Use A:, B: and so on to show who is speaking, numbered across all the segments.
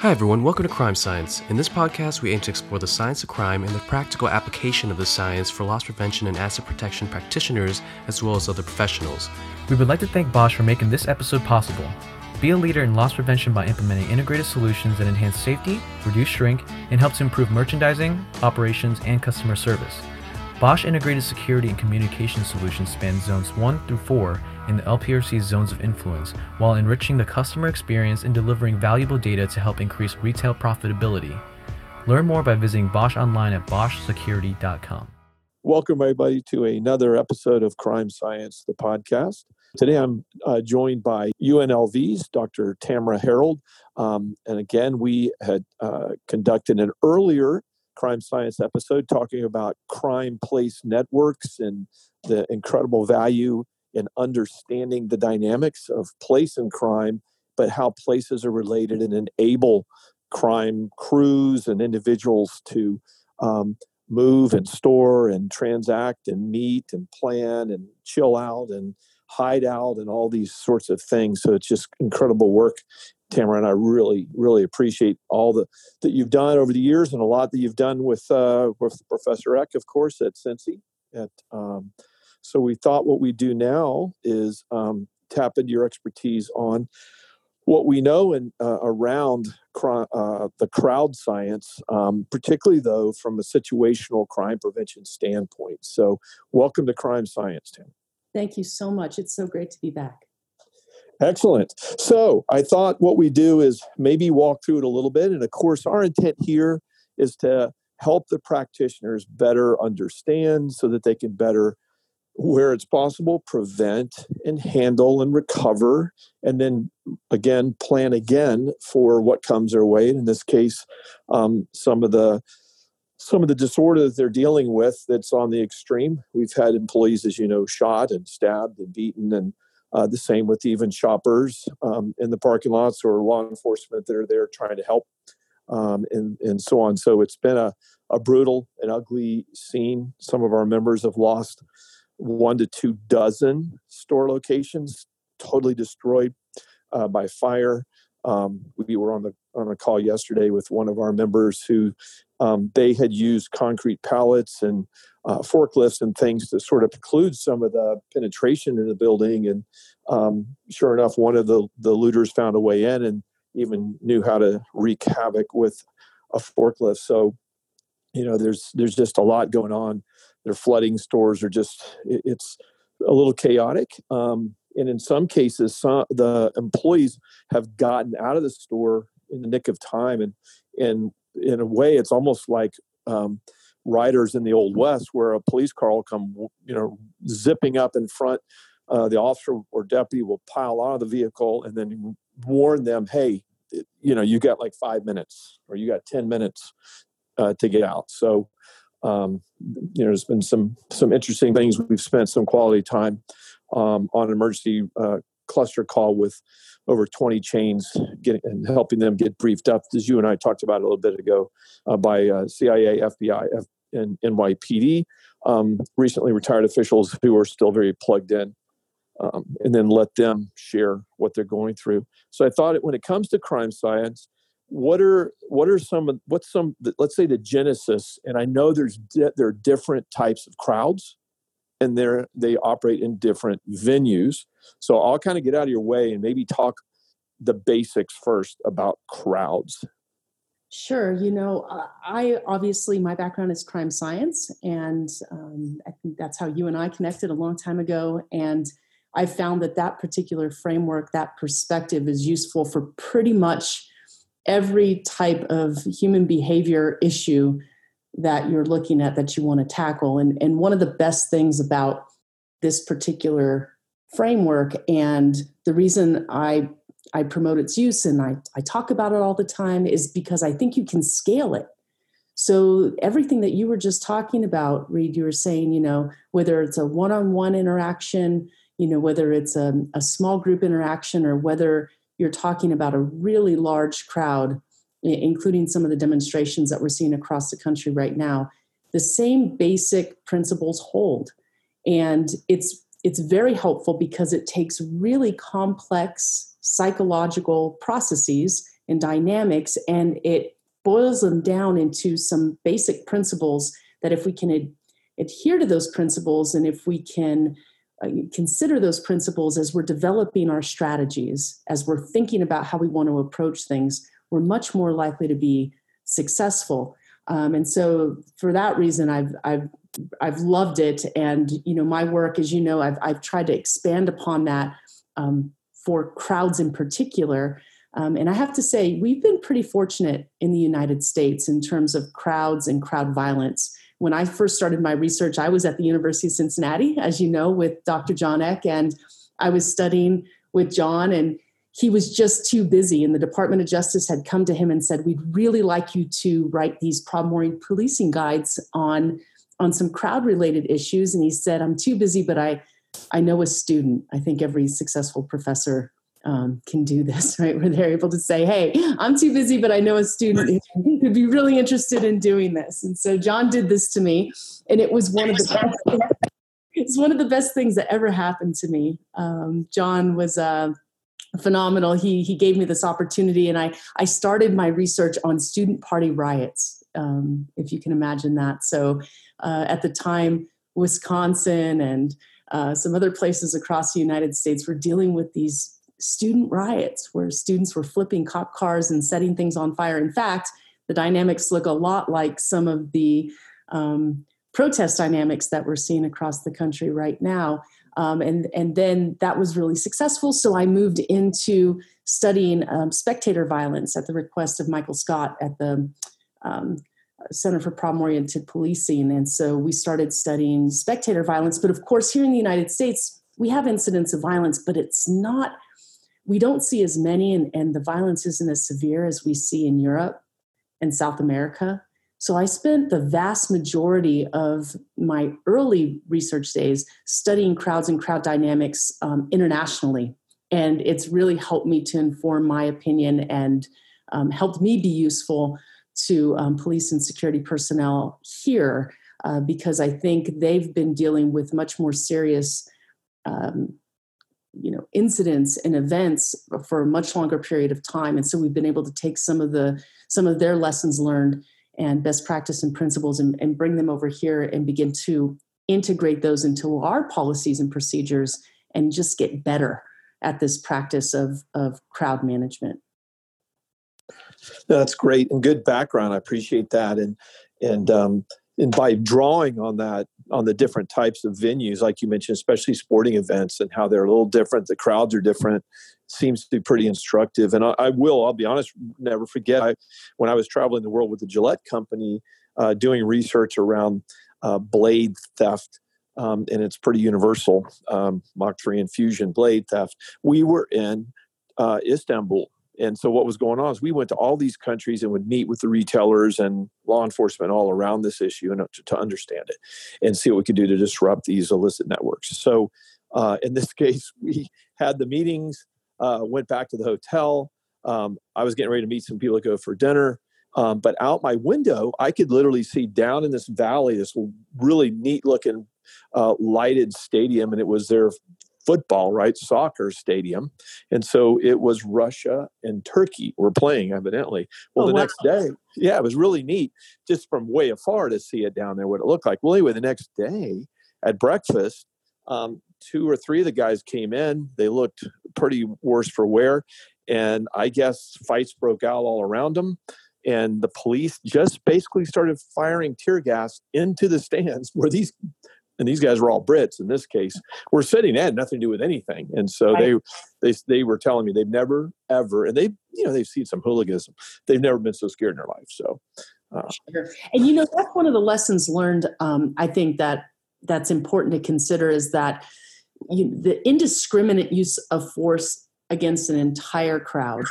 A: Hi, everyone. Welcome to Crime Science. In this podcast, we aim to explore the science of crime and the practical application of the science for loss prevention and asset protection practitioners, as well as other professionals.
B: We would like to thank Bosch for making this episode possible. Be a leader in loss prevention by implementing integrated solutions that enhance safety, reduce shrink, and help to improve merchandising, operations, and customer service. Bosch integrated security and communication solutions span zones 1 through 4 in the LPRC's zones of influence while enriching the customer experience and delivering valuable data to help increase retail profitability. Learn more by visiting Bosch online at boschsecurity.com.
C: Welcome, everybody, to another episode of Crime Science, the podcast. Today I'm uh, joined by UNLV's Dr. Tamara Herold. Um, and again, we had uh, conducted an earlier crime science episode talking about crime place networks and the incredible value in understanding the dynamics of place and crime, but how places are related and enable crime crews and individuals to um, move and store and transact and meet and plan and chill out and hide out and all these sorts of things. So it's just incredible work Tamara, and I really, really appreciate all the that you've done over the years, and a lot that you've done with uh, with Professor Eck, of course, at Cincy. At um, so we thought what we do now is um, tap into your expertise on what we know and uh, around uh, the crowd science, um, particularly though from a situational crime prevention standpoint. So, welcome to Crime Science, Tim.
D: Thank you so much. It's so great to be back.
C: Excellent. So I thought what we do is maybe walk through it a little bit. And of course, our intent here is to help the practitioners better understand so that they can better, where it's possible, prevent and handle and recover. And then again, plan again for what comes their way. And In this case, um, some of the some of the disorder that they're dealing with that's on the extreme. We've had employees, as you know, shot and stabbed and beaten and uh, the same with even shoppers um, in the parking lots or law enforcement that are there trying to help um, and, and so on. So it's been a, a brutal and ugly scene. Some of our members have lost one to two dozen store locations totally destroyed uh, by fire. Um, we were on the on a call yesterday with one of our members who um, they had used concrete pallets and uh, forklifts and things to sort of preclude some of the penetration in the building. And um, sure enough, one of the, the looters found a way in and even knew how to wreak havoc with a forklift. So, you know, there's there's just a lot going on. They're flooding stores are just it, it's a little chaotic. Um, and in some cases, some, the employees have gotten out of the store in the nick of time and and in a way, it's almost like um, riders in the old west, where a police car will come, you know, zipping up in front. Uh, the officer or deputy will pile out of the vehicle and then warn them, "Hey, you know, you got like five minutes, or you got ten minutes uh, to get out." So, um, you know, there's been some some interesting things. We've spent some quality time um, on emergency uh, cluster call with over 20 chains getting and helping them get briefed up as you and i talked about a little bit ago uh, by uh, cia fbi F- and nypd um, recently retired officials who are still very plugged in um, and then let them share what they're going through. So i thought when it comes to crime science what are what are some what's some let's say the genesis and i know there's di- there are different types of crowds and they're they operate in different venues. So I'll kind of get out of your way and maybe talk the basics first about crowds.
D: Sure. You know, I obviously my background is crime science, and um, I think that's how you and I connected a long time ago. And I found that that particular framework, that perspective, is useful for pretty much every type of human behavior issue that you're looking at that you want to tackle. And, and one of the best things about this particular framework and the reason I I promote its use and I, I talk about it all the time is because I think you can scale it. So everything that you were just talking about, Reed, you were saying, you know, whether it's a one-on-one interaction, you know, whether it's a, a small group interaction or whether you're talking about a really large crowd, including some of the demonstrations that we're seeing across the country right now, the same basic principles hold. And it's it's very helpful because it takes really complex psychological processes and dynamics, and it boils them down into some basic principles that if we can ad- adhere to those principles and if we can uh, consider those principles as we're developing our strategies, as we're thinking about how we want to approach things, we're much more likely to be successful. Um, and so, for that reason, I've I've I've loved it. And you know, my work, as you know, I've I've tried to expand upon that um, for crowds in particular. Um, and I have to say, we've been pretty fortunate in the United States in terms of crowds and crowd violence when I first started my research, I was at the University of Cincinnati, as you know, with Dr. John Eck, and I was studying with John, and he was just too busy. And the Department of Justice had come to him and said, We'd really like you to write these problem oriented policing guides on, on some crowd related issues. And he said, I'm too busy, but I, I know a student. I think every successful professor um, can do this, right? Where they're able to say, "Hey, I'm too busy, but I know a student who'd be really interested in doing this." And so John did this to me, and it was one of the best. It's one of the best things that ever happened to me. Um, John was uh, phenomenal. He he gave me this opportunity, and I I started my research on student party riots, um, if you can imagine that. So uh, at the time, Wisconsin and uh, some other places across the United States were dealing with these student riots where students were flipping cop cars and setting things on fire. In fact, the dynamics look a lot like some of the um, protest dynamics that we're seeing across the country right now. Um, and, and then that was really successful. So I moved into studying um, spectator violence at the request of Michael Scott at the um, Center for Problem Oriented Policing. And so we started studying spectator violence. But of course, here in the United States, we have incidents of violence, but it's not we don't see as many, and, and the violence isn't as severe as we see in Europe and South America. So I spent the vast majority of my early research days studying crowds and crowd dynamics um, internationally. And it's really helped me to inform my opinion and um, helped me be useful to um, police and security personnel here uh, because I think they've been dealing with much more serious um, you know incidents and events for a much longer period of time and so we've been able to take some of the some of their lessons learned and best practice and principles and, and bring them over here and begin to integrate those into our policies and procedures and just get better at this practice of of crowd management.
C: That's great and good background. I appreciate that. And and um, and by drawing on that on the different types of venues like you mentioned especially sporting events and how they're a little different the crowds are different seems to be pretty instructive and i, I will i'll be honest never forget I, when i was traveling the world with the gillette company uh, doing research around uh, blade theft um, and it's pretty universal um, mach 3 infusion blade theft we were in uh, istanbul and so what was going on is we went to all these countries and would meet with the retailers and law enforcement all around this issue and to, to understand it and see what we could do to disrupt these illicit networks. So uh, in this case, we had the meetings, uh, went back to the hotel. Um, I was getting ready to meet some people to go for dinner. Um, but out my window, I could literally see down in this valley this really neat looking uh, lighted stadium, and it was their football, right? Soccer stadium. And so it was Russia and Turkey were playing, evidently. Well, oh, the wow. next day, yeah, it was really neat just from way afar to see it down there, what it looked like. Well, anyway, the next day at breakfast, um, two or three of the guys came in. They looked pretty worse for wear. And I guess fights broke out all around them. And the police just basically started firing tear gas into the stands where these and these guys were all Brits in this case, were sitting had nothing to do with anything. And so right. they, they, they were telling me they've never, ever, and they, you know, they've seen some hooliganism. They've never been so scared in their life. So,
D: uh, sure. And, you know, that's one of the lessons learned. Um, I think that that's important to consider is that you, the indiscriminate use of force against an entire crowd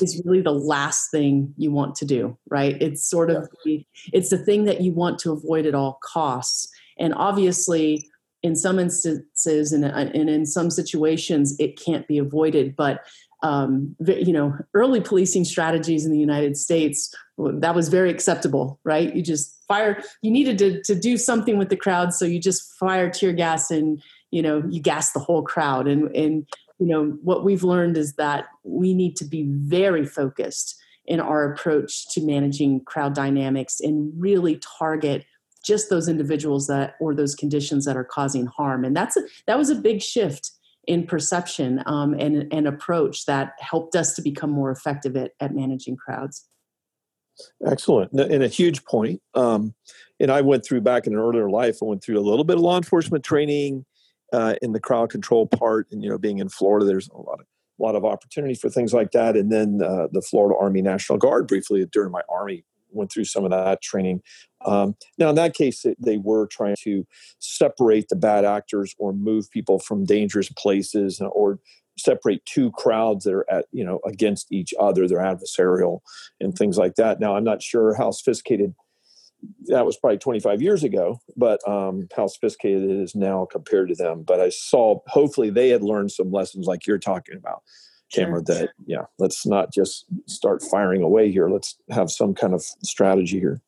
D: is really the last thing you want to do right it's sort of the, it's the thing that you want to avoid at all costs and obviously, in some instances and, and in some situations, it can't be avoided. But um, you know, early policing strategies in the United States that was very acceptable, right? You just fire. You needed to to do something with the crowd, so you just fire tear gas and you know you gas the whole crowd. And and you know, what we've learned is that we need to be very focused in our approach to managing crowd dynamics and really target just those individuals that or those conditions that are causing harm. And that's a, that was a big shift in perception um, and, and approach that helped us to become more effective at, at managing crowds.
C: Excellent. And a huge point um, and i went through back in an earlier life i went through a little bit of law enforcement training uh, in the crowd control part and you know being in florida there's a lot of a lot of opportunity for things like that and then uh, the florida army national guard briefly during my army went through some of that training. Um, now, in that case, they were trying to separate the bad actors or move people from dangerous places or separate two crowds that are at you know against each other they're adversarial and things like that now i'm not sure how sophisticated that was probably 25 years ago but um, how sophisticated it is now compared to them. But i saw hopefully they had learned some lessons like you're talking about Tamara sure. that yeah let's not just start firing away here. Let's have some kind of strategy here.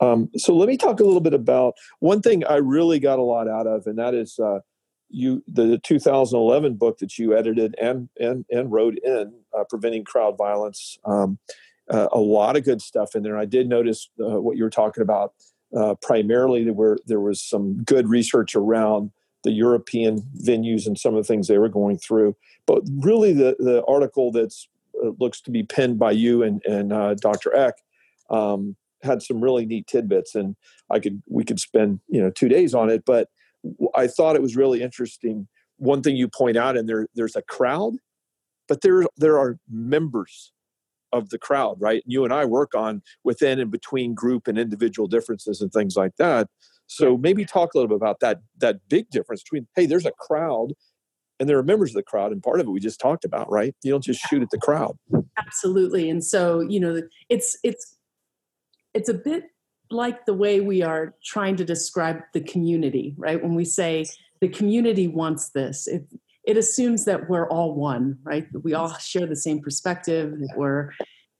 C: Um, so let me talk a little bit about one thing i really got a lot out of and that is uh, you the 2011 book that you edited and and and wrote in uh, preventing crowd violence. Um, uh, a lot of good stuff in there i did notice uh, what you were talking about uh, primarily there were there was some good research around the European venues and some of the things they were going through. But really, the the article that's uh, looks to be penned by you and and uh, Dr. Eck um, had some really neat tidbits, and I could we could spend you know two days on it. But I thought it was really interesting. One thing you point out, and there there's a crowd, but there there are members of the crowd, right? You and I work on within and between group and individual differences and things like that. So maybe talk a little bit about that that big difference between hey, there's a crowd and there are members of the crowd and part of it we just talked about, right? You don't just shoot at the crowd.
D: Absolutely. And so, you know, it's it's it's a bit like the way we are trying to describe the community, right? When we say the community wants this, it it assumes that we're all one, right? We all share the same perspective, that we're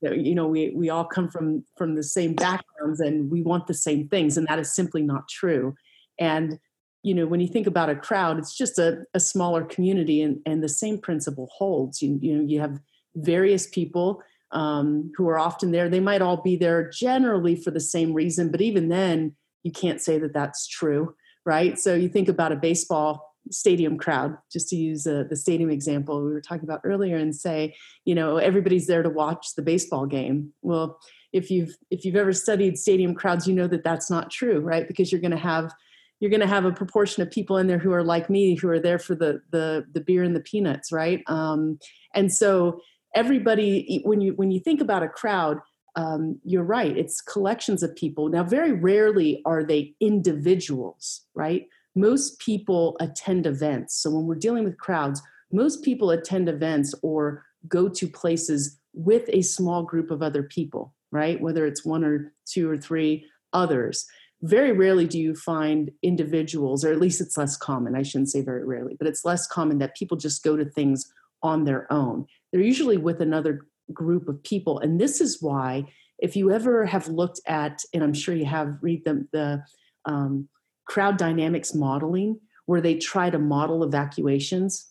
D: you know we we all come from from the same backgrounds and we want the same things and that is simply not true. And you know when you think about a crowd it's just a, a smaller community and and the same principle holds. You, you know you have various people um, who are often there. They might all be there generally for the same reason but even then you can't say that that's true right? So you think about a baseball stadium crowd, just to use uh, the stadium example we were talking about earlier, and say, you know, everybody's there to watch the baseball game. Well, if you've if you've ever studied stadium crowds, you know that that's not true, right? Because you're going to have you're going to have a proportion of people in there who are like me, who are there for the the the beer and the peanuts, right? Um, and so everybody, when you when you think about a crowd, um, you're right. It's collections of people. Now, very rarely are they individuals, right? Most people attend events. So when we're dealing with crowds, most people attend events or go to places with a small group of other people, right? Whether it's one or two or three others. Very rarely do you find individuals, or at least it's less common. I shouldn't say very rarely, but it's less common that people just go to things on their own. They're usually with another group of people. And this is why, if you ever have looked at, and I'm sure you have, read the, the um, crowd dynamics modeling, where they try to model evacuations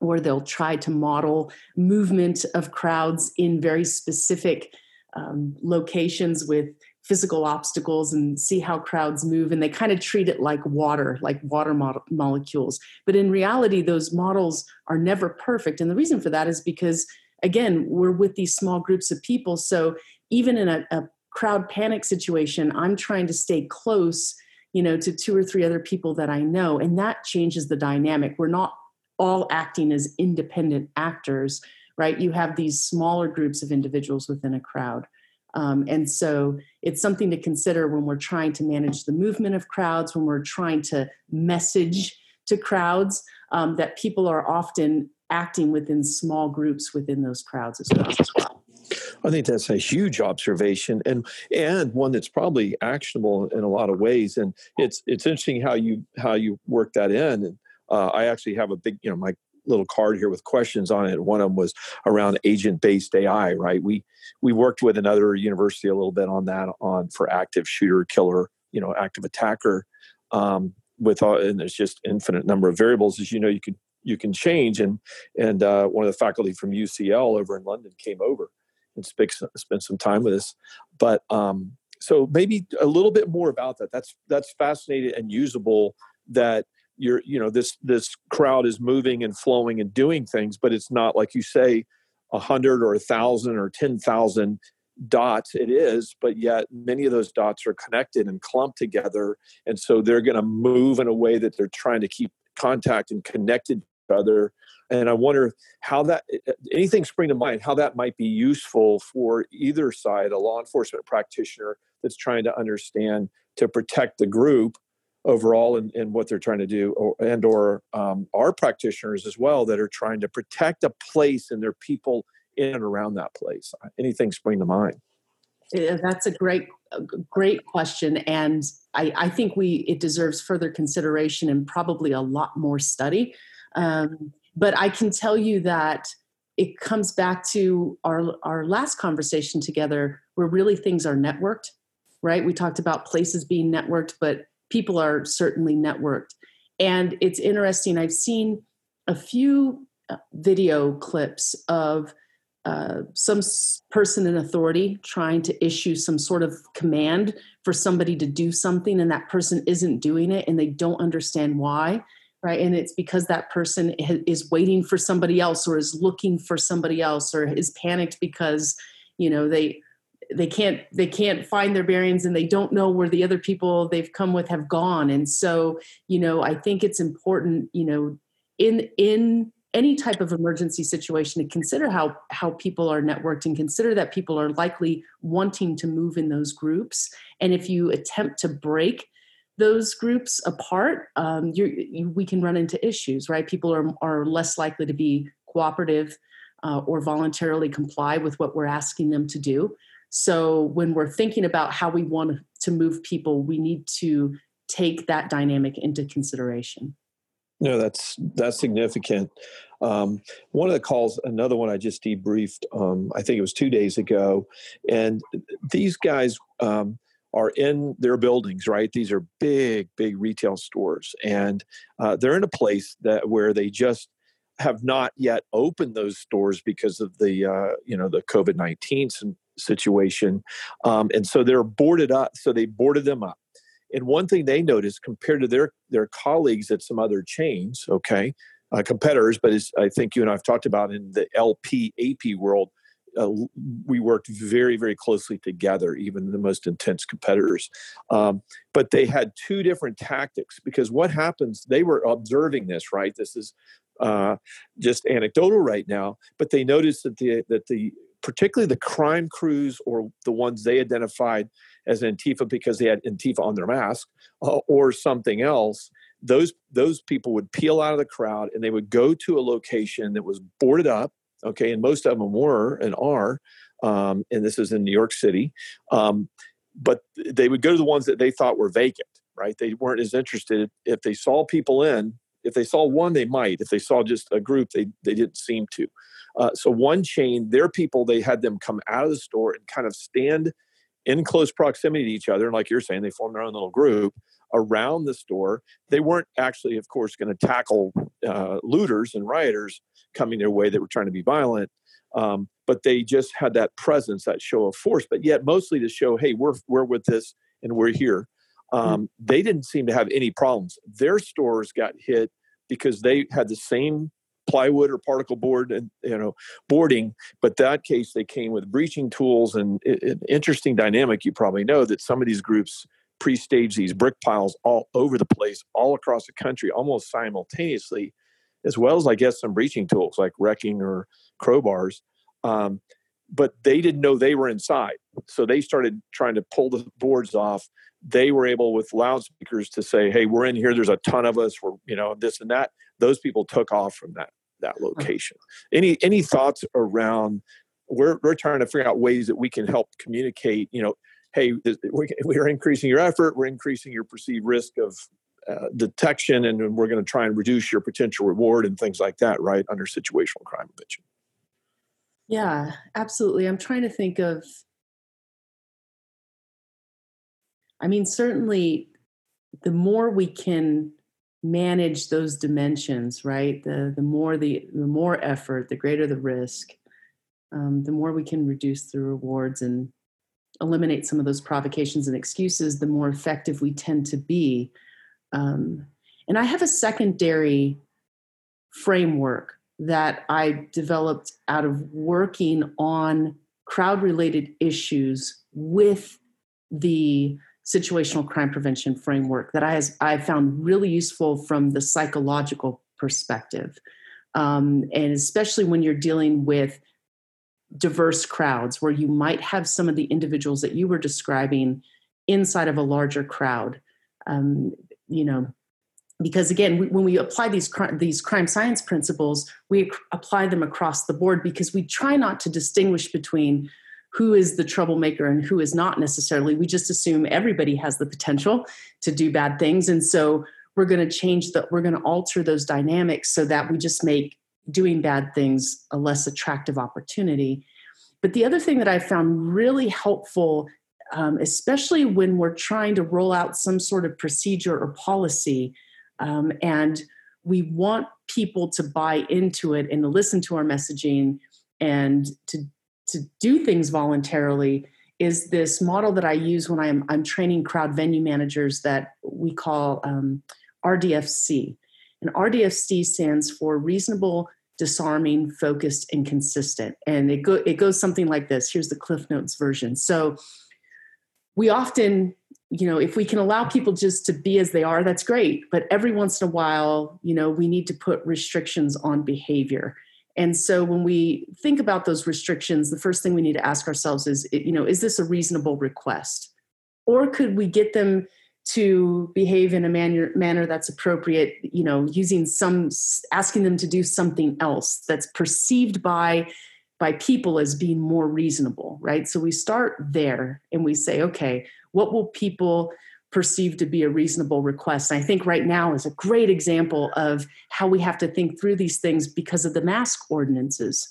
D: or they'll try to model movement of crowds in very specific um, locations with physical obstacles and see how crowds move and they kind of treat it like water like water mo- molecules. But in reality those models are never perfect and the reason for that is because again we're with these small groups of people so even in a, a crowd panic situation i'm trying to stay close you know to two or three other people that i know and that changes the dynamic. We're not all acting as independent actors right? You have these smaller groups of individuals within a crowd. Um, and so it's something to consider when we're trying to manage the movement of crowds when we're trying to message to crowds um, that people are often acting within small groups within those crowds as well.
C: I think that's a huge observation and and one that's probably actionable in a lot of ways. And it's it's interesting how you how you work that in. And uh, I actually have a big you know my little card here with questions on it. One of them was around agent based AI. Right? We we worked with another university a little bit on that on for active shooter killer you know active attacker. Um, with all, and there's just infinite number of variables as you know you could you can change. And and uh, one of the faculty from UCL over in London came over and spent spent some time with us. But um, so maybe a little bit more about that. That's that's fascinating and usable. That you're you know this this crowd is moving and flowing and doing things, but it's not like you say a hundred or a thousand or ten thousand dots it is but yet many of those dots are connected and clumped together and so they're going to move in a way that they're trying to keep contact and connected to other and i wonder how that eh, eh, anything spring to mind how that might be useful for either side a law enforcement practitioner that's trying to understand to protect the group overall and, and what they're trying to do or, and or um, our practitioners as well that are trying to protect a place and their people in and around that place. Uh, anything spring to mind?
D: Yeah, that's a great great question and I, I, think we it deserves further consideration and probably a lot more study. Um, but i can tell you that it comes back to our our last conversation together where really things are networked right? We talked about places being networked but people are certainly networked. And it's interesting i've seen a few uh, video clips of uh, some person in authority trying to issue some sort of command for somebody to do something and that person isn't doing it and they don't understand why right? And it's because that person is waiting for somebody else or is looking for somebody else or is panicked because you know they they can't they can't find their bearings and they don't know where the other people they've come with have gone. And so you know i think it's important you know in in any type of emergency situation to consider how how people are networked and consider that people are likely wanting to move in those groups. And if you attempt to break those groups apart um, you, we can run into issues right people are, are less likely to be cooperative uh, or voluntarily comply with what we're asking them to do so when we're thinking about how we want to move people we need to take that dynamic into consideration
C: no, that's that's significant. Um, one of the calls, another one I just debriefed. Um, I think it was two days ago, and these guys um, are in their buildings. Right, these are big, big retail stores, and uh, they're in a place that where they just have not yet opened those stores because of the uh, you know the COVID nineteen situation, um, and so they're boarded up. So they boarded them up and one thing they noticed compared to their their colleagues at some other chains, okay, uh, competitors, but as I think you and I've talked about in the LP AP world, uh, we worked very very closely together, even the most intense competitors. Um, but they had two different tactics because what happens? They were observing this, right? This is uh, just anecdotal right now, but they noticed that the that the particularly the crime crews or the ones they identified as Antifa because they had Antifa on their mask uh, or something else, those those people would peel out of the crowd and they would go to a location that was boarded up. Okay, and most of them were and are, um, and this is in New York City. Um, but they would go to the ones that they thought were vacant. Right, they weren't as interested if they saw people in. If they saw one, they might. If they saw just a group, they they didn't seem to. Uh, so one chain, their people, they had them come out of the store and kind of stand in close proximity to each other. And like you're saying, they formed their own little group around the store. They weren't actually, of course, going to tackle uh, looters and rioters coming their way that were trying to be violent. Um, but they just had that presence, that show of force, but yet mostly to show, hey, we're, we're with this and we're here. Hmm. Um, mm-hmm. They didn't seem to have any problems. Their stores got hit because they had the same plywood or particle board and you know boarding but that case they came with breaching tools and an interesting dynamic you probably know that some of these groups pre-stage these brick piles all over the place all across the country almost simultaneously as well as i guess some breaching tools like wrecking or crowbars um, but they didn't know they were inside so they started trying to pull the boards off they were able with loudspeakers to say hey we're in here there's a ton of us we're you know this and that those people took off from that that location. Any any thoughts around? We're we're trying to figure out ways that we can help communicate. You know, hey, we are increasing your effort. We're increasing your perceived risk of uh, detection, and we're going to try and reduce your potential reward and things like that. Right under situational crime prevention.
D: Yeah, absolutely. I'm trying to think of. I mean, certainly, the more we can manage those dimensions, right? The the more the the more effort, the greater the risk, um, the more we can reduce the rewards and eliminate some of those provocations and excuses, the more effective we tend to be. Um, and I have a secondary framework that I developed out of working on crowd related issues with the situational crime prevention framework that I, has, I found really useful from the psychological perspective. Um, and especially when you're dealing with diverse crowds where you might have some of the individuals that you were describing inside of a larger crowd. Um, you know, because again, we, when we apply these these crime science principles, we apply them across the board because we try not to distinguish between who is the troublemaker and who is not necessarily. We just assume everybody has the potential to do bad things, and so we're going to change that. We're going to alter those dynamics so that we just make doing bad things a less attractive opportunity. But the other thing that I found really helpful, um, especially when we're trying to roll out some sort of procedure or policy, um, and we want people to buy into it and to listen to our messaging and to to do things voluntarily is this model that I use when I'm I'm training crowd venue managers that we call um, RDFC. And RDFC stands for reasonable, disarming, focused, and consistent. And it go it goes something like this. Here's the Cliff Notes version. So we often you know if we can allow people just to be as they are that's great but every once in a while you know we need to put restrictions on behavior and so when we think about those restrictions the first thing we need to ask ourselves is you know is this a reasonable request or could we get them to behave in a manner manner that's appropriate you know using some asking them to do something else that's perceived by by people as being more reasonable right so we start there and we say okay what will people perceive to be a reasonable request? And I think right now is a great example of how we have to think through these things because of the mask ordinances,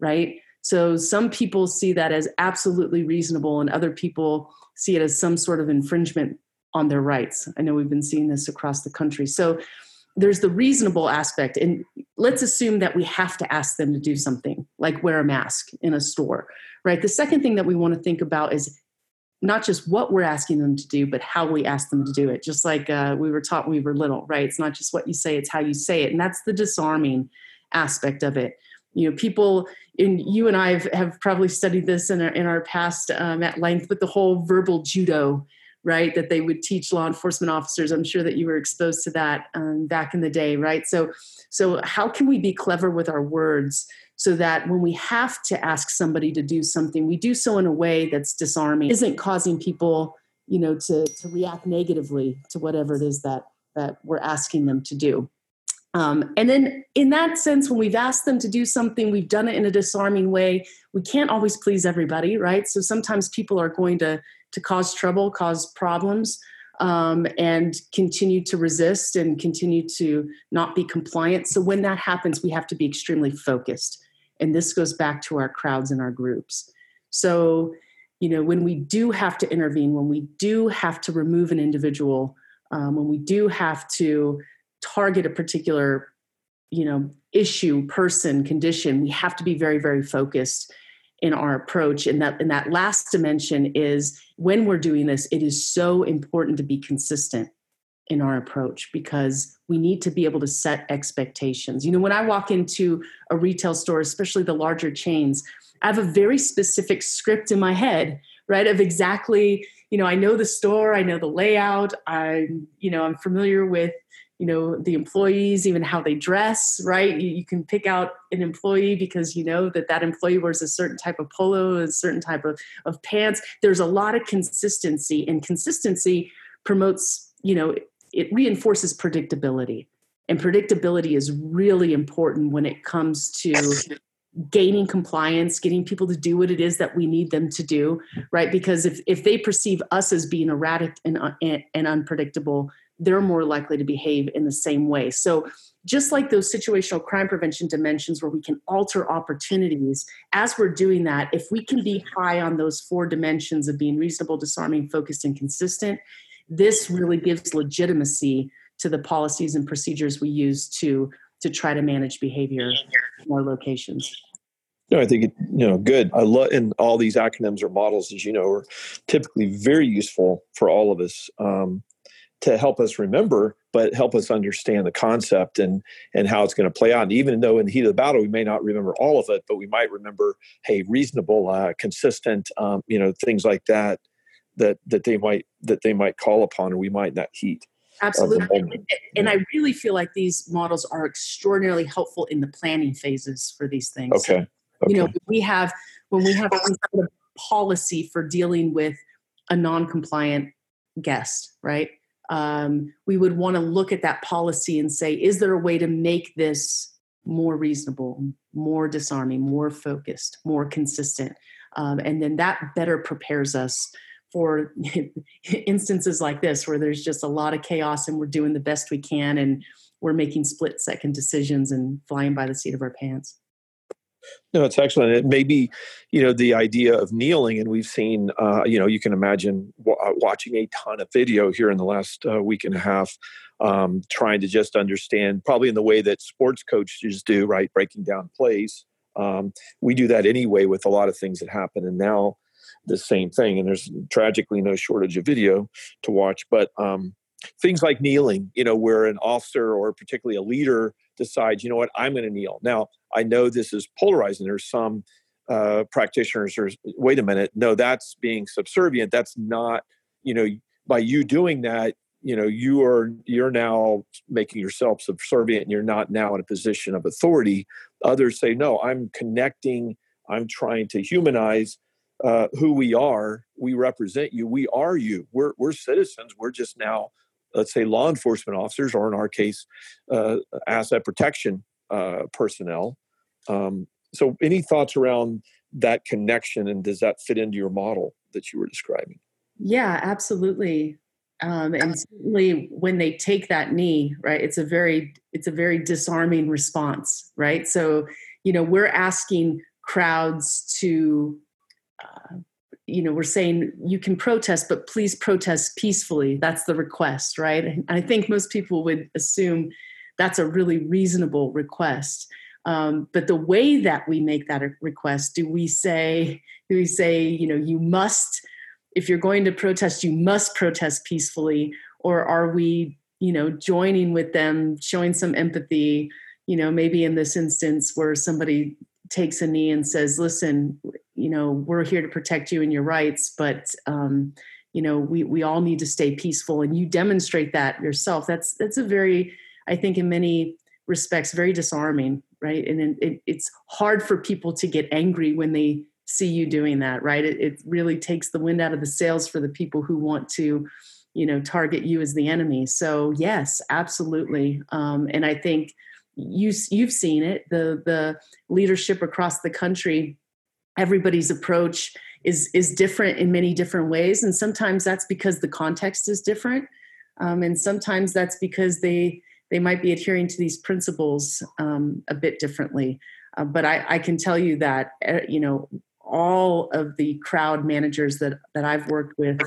D: right? So some people see that as absolutely reasonable, and other people see it as some sort of infringement on their rights. I know we've been seeing this across the country. So there's the reasonable aspect. And let's assume that we have to ask them to do something like wear a mask in a store, right? The second thing that we want to think about is not just what we're asking them to do, but how we ask them to do it. Just like uh, we were taught when we were little, right? It's not just what you say, it's how you say it. And that's the disarming aspect of it. You know, people, and you and I have, have probably studied this in our, in our past um, at length, but the whole verbal judo, right, that they would teach law enforcement officers. I'm sure that you were exposed to that um, back in the day, right? So, so how can we be clever with our words so that when we have to ask somebody to do something, we do so in a way that's disarming, isn't causing people, you know, to, to react negatively to whatever it is that that we're asking them to do. Um, and then, in that sense, when we've asked them to do something, we've done it in a disarming way. We can't always please everybody, right? So sometimes people are going to to cause trouble, cause problems, um, and continue to resist and continue to not be compliant. So when that happens, we have to be extremely focused. And this goes back to our crowds and our groups. So, you know, when we do have to intervene, when we do have to remove an individual, um, when we do have to target a particular, you know, issue, person, condition, we have to be very, very focused in our approach. And that, and that last dimension is when we're doing this, it is so important to be consistent in our approach because we need to be able to set expectations. You know, when I walk into a retail store, especially the larger chains, I have a very specific script in my head, right? Of exactly, you know, I know the store, I know the layout, I'm, you know, I'm familiar with, you know, the employees, even how they dress, right? You, you can pick out an employee because you know that that employee wears a certain type of polo, a certain type of, of pants. There's a lot of consistency, and consistency promotes, you know, it reinforces predictability. And predictability is really important when it comes to gaining compliance, getting people to do what it is that we need them to do, right? Because if, if they perceive us as being erratic and, and, and unpredictable, they're more likely to behave in the same way. So, just like those situational crime prevention dimensions where we can alter opportunities, as we're doing that, if we can be high on those four dimensions of being reasonable, disarming, focused, and consistent, this really gives legitimacy to the policies and procedures we use to to try to manage behavior in our locations.
C: No, I think it, you know, good. I love, and all these acronyms or models, as you know, are typically very useful for all of us um, to help us remember, but help us understand the concept and and how it's going to play out. And even though in the heat of the battle we may not remember all of it, but we might remember, hey, reasonable, uh, consistent, um, you know, things like that that that they might that they might call upon, or we might not heat.
D: Absolutely. And I really feel like these models are extraordinarily helpful in the planning phases for these things.
C: Okay.
D: okay. You know, we have when we have some sort of policy for dealing with a non-compliant guest, right? Um, we would want to look at that policy and say, is there a way to make this more reasonable, more disarming, more focused, more consistent? Um, and then that better prepares us for instances like this where there's just a lot of chaos and we're doing the best we can and we're making split second decisions and flying by the seat of our pants.
C: No, it's excellent. It may be, you know, the idea of kneeling, and we've seen, uh, you know, you can imagine w- uh, watching a ton of video here in the last uh, week and a half, um, trying to just understand, probably in the way that sports coaches do, right, breaking down plays. Um, we do that anyway with a lot of things that happen, and now the same thing. And there's tragically no shortage of video to watch. But um, things like kneeling, you know, where an officer or particularly a leader decides, you know what, I'm going to kneel. Now, I know this is polarizing. There's some uh, practitioners or wait a minute, no, that's being subservient. That's not, you know, by you doing that, you know you are you're now making yourself subservient and you're not now in a position of authority others say no i'm connecting i'm trying to humanize uh, who we are. We represent you. We are you. We're, we're citizens. We're just now, let's say, law enforcement officers, or in our case, uh, asset protection uh, personnel. Um, so, any thoughts around that connection, and does that fit into your model that you were describing?
D: Yeah, absolutely. Um, and certainly when they take that knee, right, it's a very it's a very disarming response, right? So, you know, we're asking crowds to uh, you know, we're saying you can protest, but please protest peacefully. That's the request, right? And I think most people would assume that's a really reasonable request. Um, but the way that we make that request, do we say, do we say, you know, you must, if you're going to protest, you must protest peacefully, or are we, you know, joining with them, showing some empathy? You know, maybe in this instance where somebody takes a knee and says, listen, you know, we're here to protect you and your rights, but um, you know, we we all need to stay peaceful and you demonstrate that yourself. That's that's a very, I think in many respects, very disarming, right? And it, it's hard for people to get angry when they see you doing that, right? It, it really takes the wind out of the sails for the people who want to, you know, target you as the enemy. So yes, absolutely. Um, and I think you you've seen it the the leadership across the country everybody's approach is is different in many different ways. And sometimes that's because the context is different um, and sometimes that's because they they might be adhering to these principles um, a bit differently. Uh, but I, I can tell you that uh, you know all of the crowd managers that that I've worked with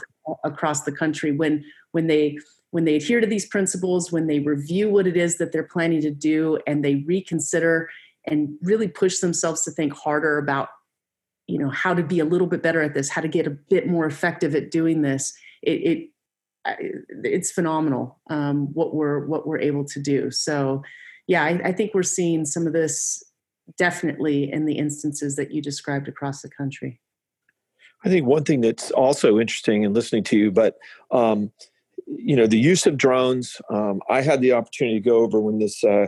D: across the country when when they when they adhere to these principles, when they review what it is that they're planning to do, and they reconsider and really push themselves to think harder about, you know, how to be a little bit better at this, how to get a bit more effective at doing this. It, it it's phenomenal um, what we're what we're able to do. So, yeah, I, I think we're seeing some of this definitely in the instances that you described across the country.
C: I think one thing that's also interesting in listening to you, but um, you know the use of drones um, i had the opportunity to go over when this uh,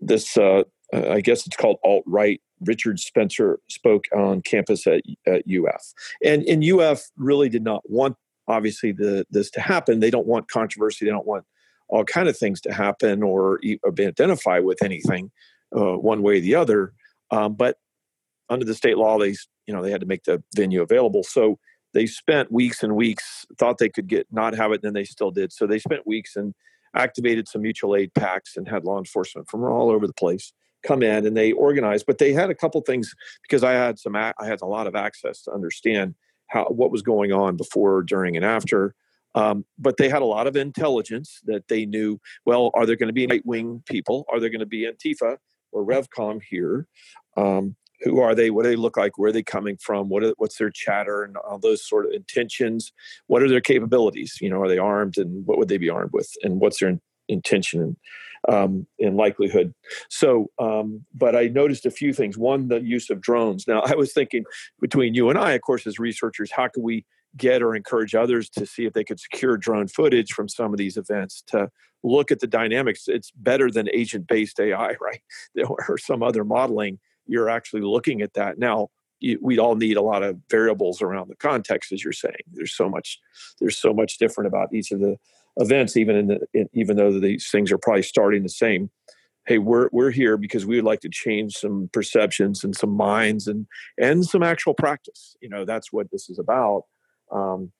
C: this uh, i guess it's called alt right richard spencer spoke on campus at, at uf and and uf really did not want obviously the this to happen. They don't want controversy. They don't want all kind of things to happen or, or be identified with anything uh, one way or the other. Um, but under the state law they you know they had to make the venue available. So they spent weeks and weeks thought they could get not have it and then they still did so they spent weeks and activated some mutual aid packs and had law enforcement from all over the place come in and they organized but they had a couple things because i had some i had a lot of access to understand how what was going on before during and after Um, but they had a lot of intelligence that they knew. Well, are there going to be right wing people? Are there going to be Antifa or RevCom here? Um, who are they? What do they look like? Where are they coming from? What are, what's their chatter and all those sort of intentions? What are their capabilities? You know, are they armed and what would they be armed with? And what's their intention and, um, and likelihood? So, um, but I noticed a few things. One, the use of drones. Now, I was thinking between you and I, of course, as researchers, how can we get or encourage others to see if they could secure drone footage from some of these events to look at the dynamics? It's better than agent based AI, right? Or some other modeling you're actually looking at that. Now We'd all need a lot of variables around the context as you're saying. There's so much there's so much different about each of the events even in the in, even though these things are probably starting the same. Hey we're we're here because we would like to change some perceptions and some minds and and some actual practice. You know that's what this is about. Um,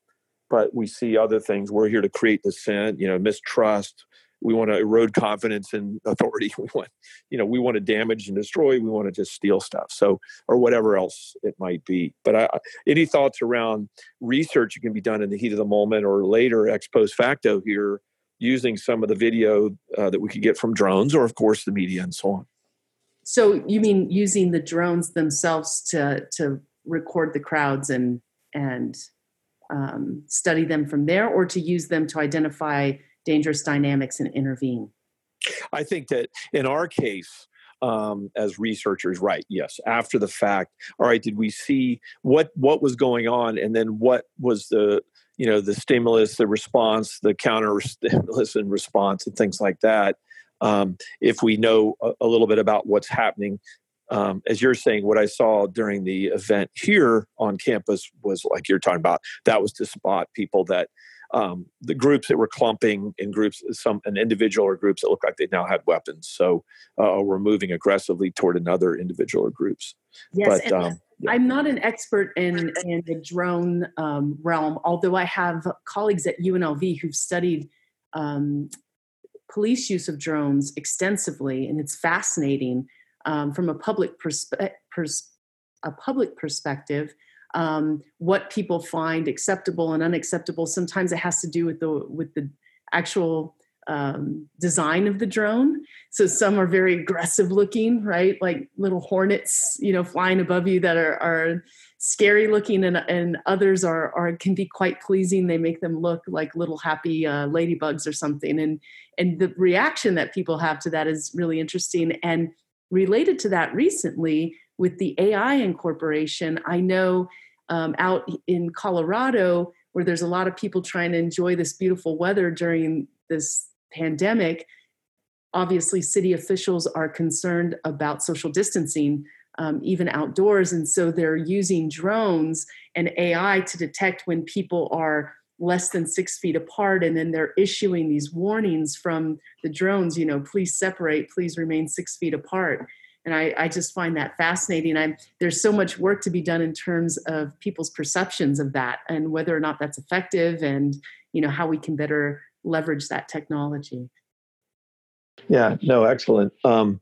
C: but we see other things. We're here to create dissent you know mistrust we want to erode confidence in authority. We want you know we want to damage and destroy. We want to just steal stuff. So or whatever else it might be. But I, any thoughts around research that can be done in the heat of the moment or later ex post facto here using some of the video uh, that we could get from drones or of course the media and so on?
D: So you mean using the drones themselves to to record the crowds and and um, study them from there or to use them to identify dangerous dynamics and intervene?
C: I think that in our case, um, as researchers, right? Yes, after the fact. All right, did we see what what was going on, and then what was the you know the stimulus, the response, the counter stimulus and response, and things like that. Um, if we know a, a, little bit about what's happening, um, as you're saying, what I saw during the event here on campus was like you're talking about. That was to spot people that um, the groups that were clumping in groups, some an individual or groups that looked like they now had weapons. So uh, we're moving aggressively toward another individual or groups.
D: Yes, but, um, yeah. I'm not an expert in in the drone um, realm, although I have colleagues at UNLV who've studied um, police use of drones extensively, and it's fascinating um, from a public perspe- pers- a public perspective um, what people find acceptable and unacceptable. Sometimes it has to do with the with the actual um, design of the drone. So some are very aggressive looking, right? Like little hornets, you know, flying above you that are, are scary looking, and, and others are, are can be quite pleasing. They make them look like little happy uh, ladybugs or something. And and the reaction that people have to that is really interesting. And related to that, recently with the AI incorporation, I know um, out in Colorado, where there's a lot of people trying to enjoy this beautiful weather during this pandemic, obviously city officials are concerned about social distancing. Um, even outdoors. And so they're using drones and AI to detect when people are less than six feet apart. And then they're issuing these warnings from the drones, you know, please separate, please remain six feet apart and I, I, just find that fascinating. I'm, there's so much work to be done in terms of people's perceptions of that and whether or not that's effective and you know how we can better leverage that technology.
C: Yeah, no, excellent. Um,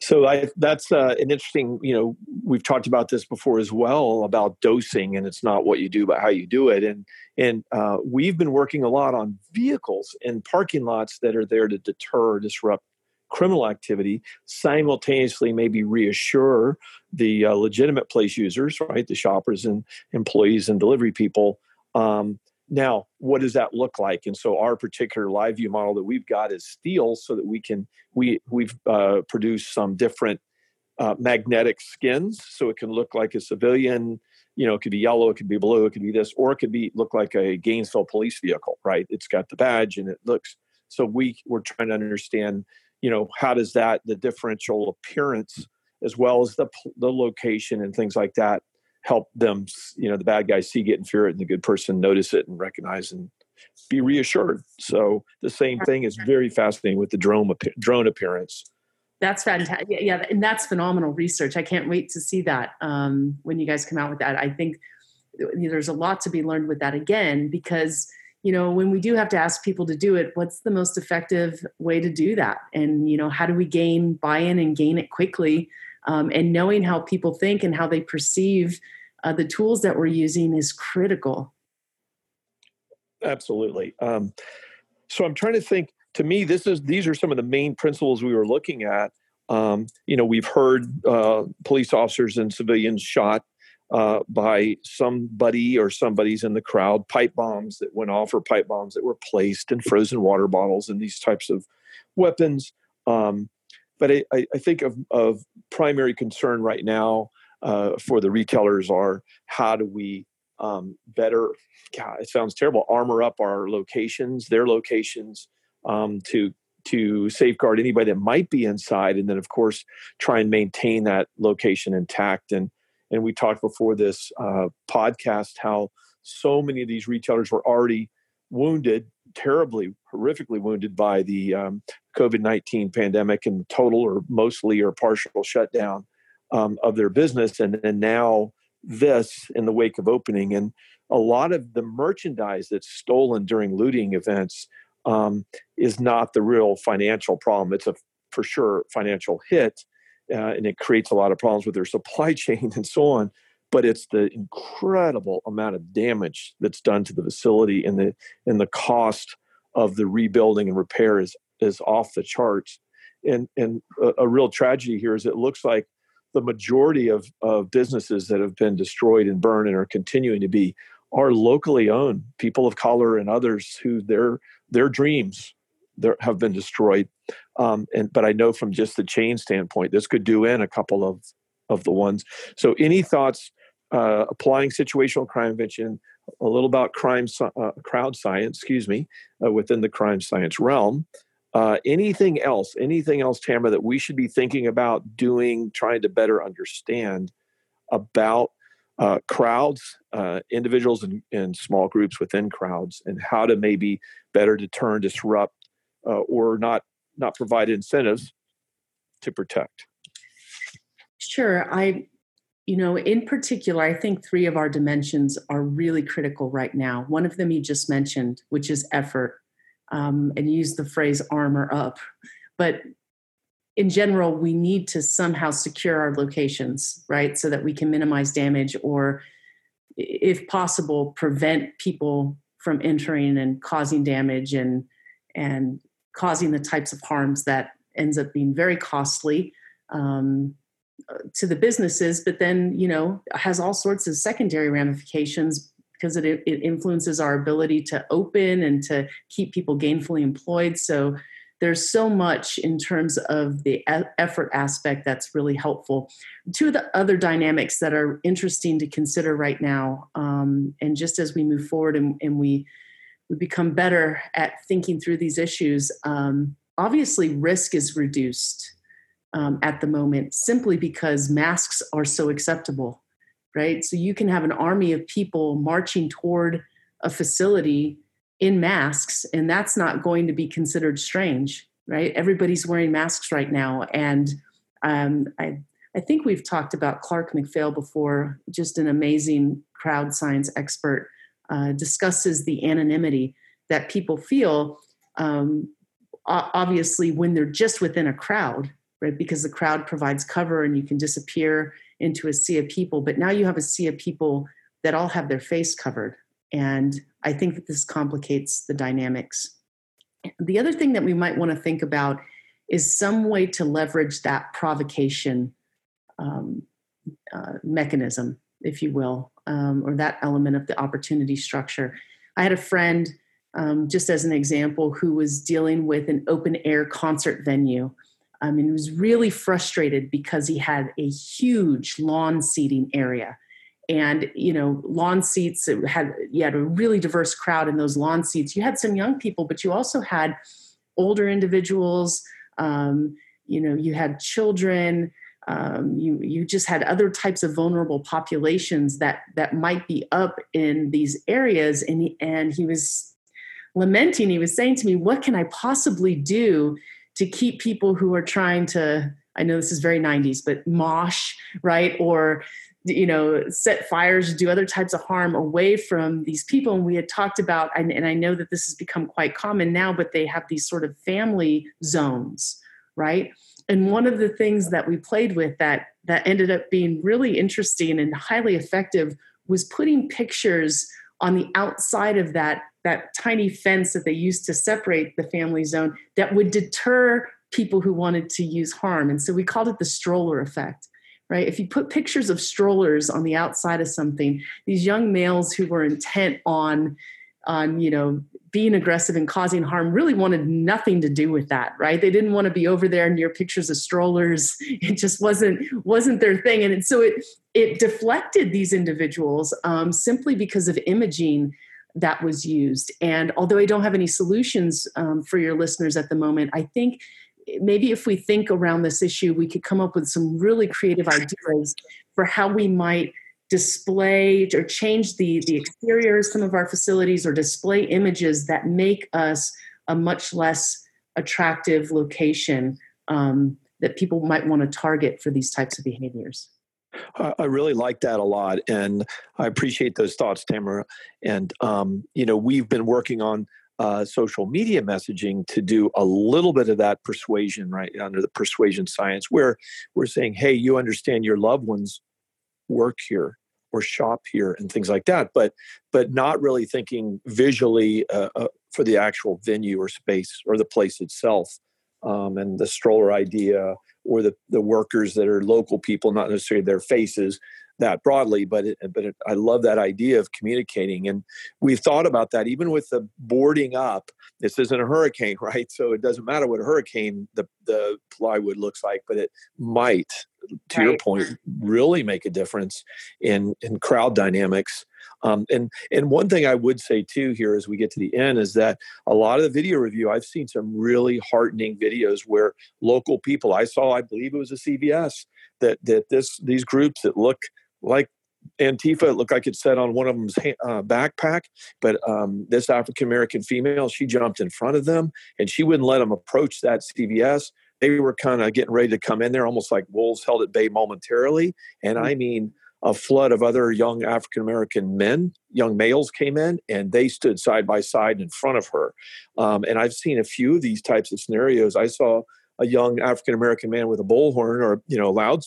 C: so I, that's uh, an interesting. You know, we've talked about this before as well about dosing, and it's not what you do, but how you do it. And and uh, we've been working a lot on vehicles and parking lots that are there to deter, disrupt criminal activity, simultaneously maybe reassure the uh, legitimate place users, right, the shoppers and employees and delivery people. Um, now, what does that look like? And so, our particular live view model that we've got is steel, so that we can we we've uh, produced some different uh, magnetic skins, so it can look like a civilian. You know, it could be yellow, it could be blue, it could be this, or it could be look like a Gainesville police vehicle, right? It's got the badge and it looks. So we we're trying to understand you know how does that the differential appearance as well as the the location and things like that help them you know the bad guys see get and fear it and the good person notice it and recognize and be reassured. So the same thing is very fascinating with the drone drone appearance.
D: That's fantastic yeah and that's phenomenal research. I can't wait to see that um, when you guys come out with that. I think there's a lot to be learned with that again because you know when we do have to ask people to do it what's the most effective way to do that and you know how do we gain buy-in and gain it quickly um, and knowing how people think and how they perceive uh, the tools that we're using is critical
C: Absolutely. Um, so I'm trying to think. To me, this is these are some of the main principles we were looking at. Um, you know, we've heard uh, police officers and civilians shot uh, by somebody or somebody's in the crowd, pipe bombs that went off or pipe bombs that were placed, and frozen water bottles and these types of weapons. Um, but I, I, think of, of primary concern right now uh, for the retailers are how do we um, better, God, it sounds terrible, armor up our locations, their locations um, to to safeguard anybody that might be inside, and then of course try and maintain that location intact. And and we talked before this uh, podcast how so many of these retailers were already wounded, terribly, horrifically wounded by the um, COVID 19 pandemic and total or mostly or partial shutdown um, of their business. And, and now this in the wake of opening. And a lot of the merchandise that's stolen during looting events um, is not the real financial problem. It's a for sure financial hit, uh, and it creates a lot of problems with their supply chain and so on. But it's the incredible amount of damage that's done to the facility, and the and the cost of the rebuilding and repair is is off the charts. And and a, a real tragedy here is it looks like the majority of, of businesses that have been destroyed and burned and are continuing to be are locally owned people of color and others who their their dreams there have been destroyed. Um, and but i know from just the chain standpoint this could do in a couple of of the ones. So any thoughts uh, applying situational crime prevention a little about crime uh, crowd science excuse me uh, within the crime science realm. Uh, anything else, anything else, Tamara, that we should be thinking about doing, trying to better understand about uh, crowds, uh, individuals, and, and, small groups within crowds, and how to maybe better deter, and disrupt, or not not provide incentives to protect.
D: Sure, I, you know, in particular, I think three of our dimensions are really critical right now. One of them you just mentioned, which is effort um, and use the phrase armor up. But in general, we need to somehow secure our locations, right? So that we can minimize damage or, if possible, prevent people from entering and causing damage and and causing the types of harms that ends up being very costly um, to the businesses, but then you know has all sorts of secondary ramifications because it, it influences our ability to open and to keep people gainfully employed. So there's so much in terms of the effort aspect that's really helpful. Two of the other dynamics that are interesting to consider right now, um, and just as we move forward and, and, we we become better at thinking through these issues, um, obviously risk is reduced um, at the moment simply because masks are so acceptable right? So you can have an army of people marching toward a facility in masks, and that's not going to be considered strange, right? Everybody's wearing masks right now, and um, I I think we've talked about Clark McPhail before, just an amazing crowd science expert, uh, discusses the anonymity that people feel. Um, obviously, when they're just within a crowd, right? Because the crowd provides cover and you can disappear into a sea of people. But now you have a sea of people that all have their face covered. And I think that this complicates the dynamics. The other thing that we might want to think about is some way to leverage that provocation um, uh, mechanism, if you will, um, or that element of the opportunity structure. I had a friend, um, just as an example, who was dealing with an open air concert venue I mean, he was really frustrated because he had a huge lawn seating area. And, you know, lawn seats, had, you had a really diverse crowd in those lawn seats. You had some young people, but you also had older individuals. Um, you know, you had children. Um, you you just had other types of vulnerable populations that that might be up in these areas. And he, and he was lamenting he was saying to me what can i possibly do to keep people who are trying to i know this is very 90s but mosh right? Or you know set fires do other types of harm away from these people. And we had talked about and, and i know that this has become quite common now but they have these sort of family zones right and one of the things that we played with that that ended up being really interesting and highly effective was putting pictures on the outside of that that tiny fence that they used to separate the family zone that would deter people who wanted to use harm. And so we called it the stroller effect right? If you put pictures of strollers on the outside of something, these young males who were intent on, on you know, being aggressive and causing harm really wanted nothing to do with that right? They didn't want to be over there near pictures of strollers. It just wasn't wasn't their thing. And so it it deflected these individuals um, simply because of imaging that was used. And although i don't have any solutions um, for your listeners at the moment i think maybe if we think around this issue, we could come up with some really creative ideas for how we might display or change the, the exterior of some of our facilities or display images that make us a much less attractive location um, that people might want to target for these types of behaviors.
C: I really like that a lot, and I appreciate those thoughts, Tamara. And um, you know, we've been working on uh, social media messaging to do a little bit of that persuasion, right, under the persuasion science, where we're saying, hey, you understand your loved ones work here or shop here and things like that, but but not really thinking visually uh, uh, for the actual venue or space or the place itself. Um, and the stroller idea or the, the workers that are local people, not necessarily their faces, that broadly, but it, but it, I love that idea of communicating. And we've thought about that even with the boarding up. This isn't a hurricane, right? So it doesn't matter what a hurricane the the plywood looks like, but it might, to right. your point, really make a difference in in crowd dynamics. Um, and and one thing I would say too here as we get to the end is that a lot of the video review I've seen some really heartening videos where local people I saw I believe it was a CVS that that this these groups that look like Antifa. It looked like it said on one of them's uh, backpack, but um, this African American female, she jumped in front of them and she wouldn't let them approach that CVS. They were kind of getting ready to come in there, almost like wolves held at bay momentarily. And I mean, a flood of other young African American men, young males came in, and they stood side by side in front of her. Um, and I've seen a few of these types of scenarios. I saw a young African American man with a bullhorn or you know loud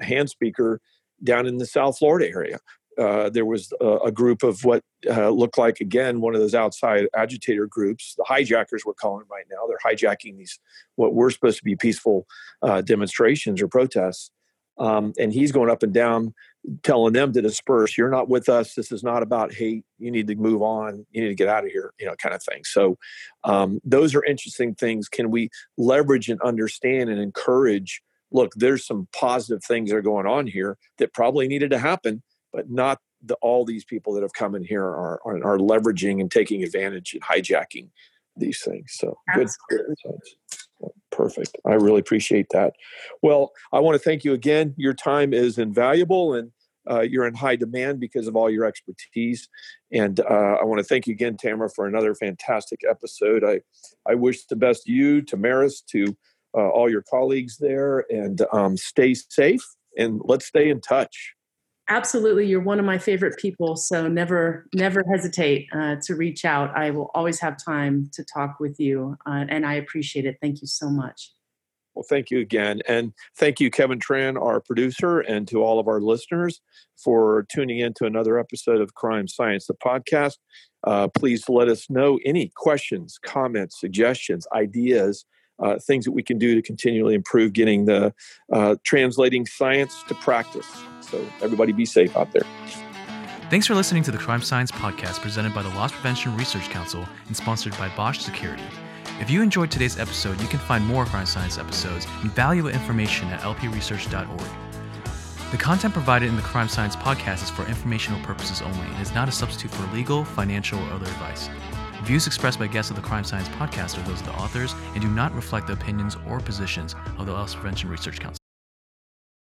C: hand speaker down in the South Florida area. Uh, there was a, a, group of what uh, looked like again one of those outside agitator groups. The hijackers we're calling right now. They're hijacking these what were supposed to be peaceful uh, demonstrations or protests. Um, and he's going up and down telling them to disperse you're not with us this is not about hate you need to move on you need to get out of here you know kind of thing so um, those are interesting things can we leverage and understand and encourage look, there's some positive things that are going on here that probably needed to happen, but not the, all these people that have come in here are, are, are leveraging and taking advantage and hijacking these things. So good, good Perfect. I really appreciate that. Well, I want to thank you again. Your time is invaluable and uh, you're in high demand because of all your expertise. And uh, I want to thank you again, Tamara, for another fantastic episode. I, I wish the best to you, to Maris, to uh, all your colleagues there, and um, stay safe. And let's stay in touch.
D: Absolutely, you're one of my favorite people. So never, never hesitate uh, to reach out. I will always have time to talk with you, uh, and I appreciate it. Thank you so much.
C: Well, thank you again. And thank you, Kevin Tran, our producer, and to all of our listeners for tuning in to another episode of Crime Science, the podcast. Uh, please let us know any questions, comments, suggestions, ideas uh, things that we can do to continually improve getting the uh, translating science to practice. So everybody be safe out there.
B: Thanks for listening to the Crime Science Podcast presented by the Loss Prevention Research Council and sponsored by Bosch Security. If you enjoyed today's episode, you can find more Crime Science episodes and valuable information at lpresearch.org. The content provided in the Crime Science Podcast is for informational purposes only and is not a substitute for legal, financial, or other advice. Views expressed by guests of the Crime Science Podcast are those of the authors and do not reflect the opinions or positions of the Loss Prevention Research Council.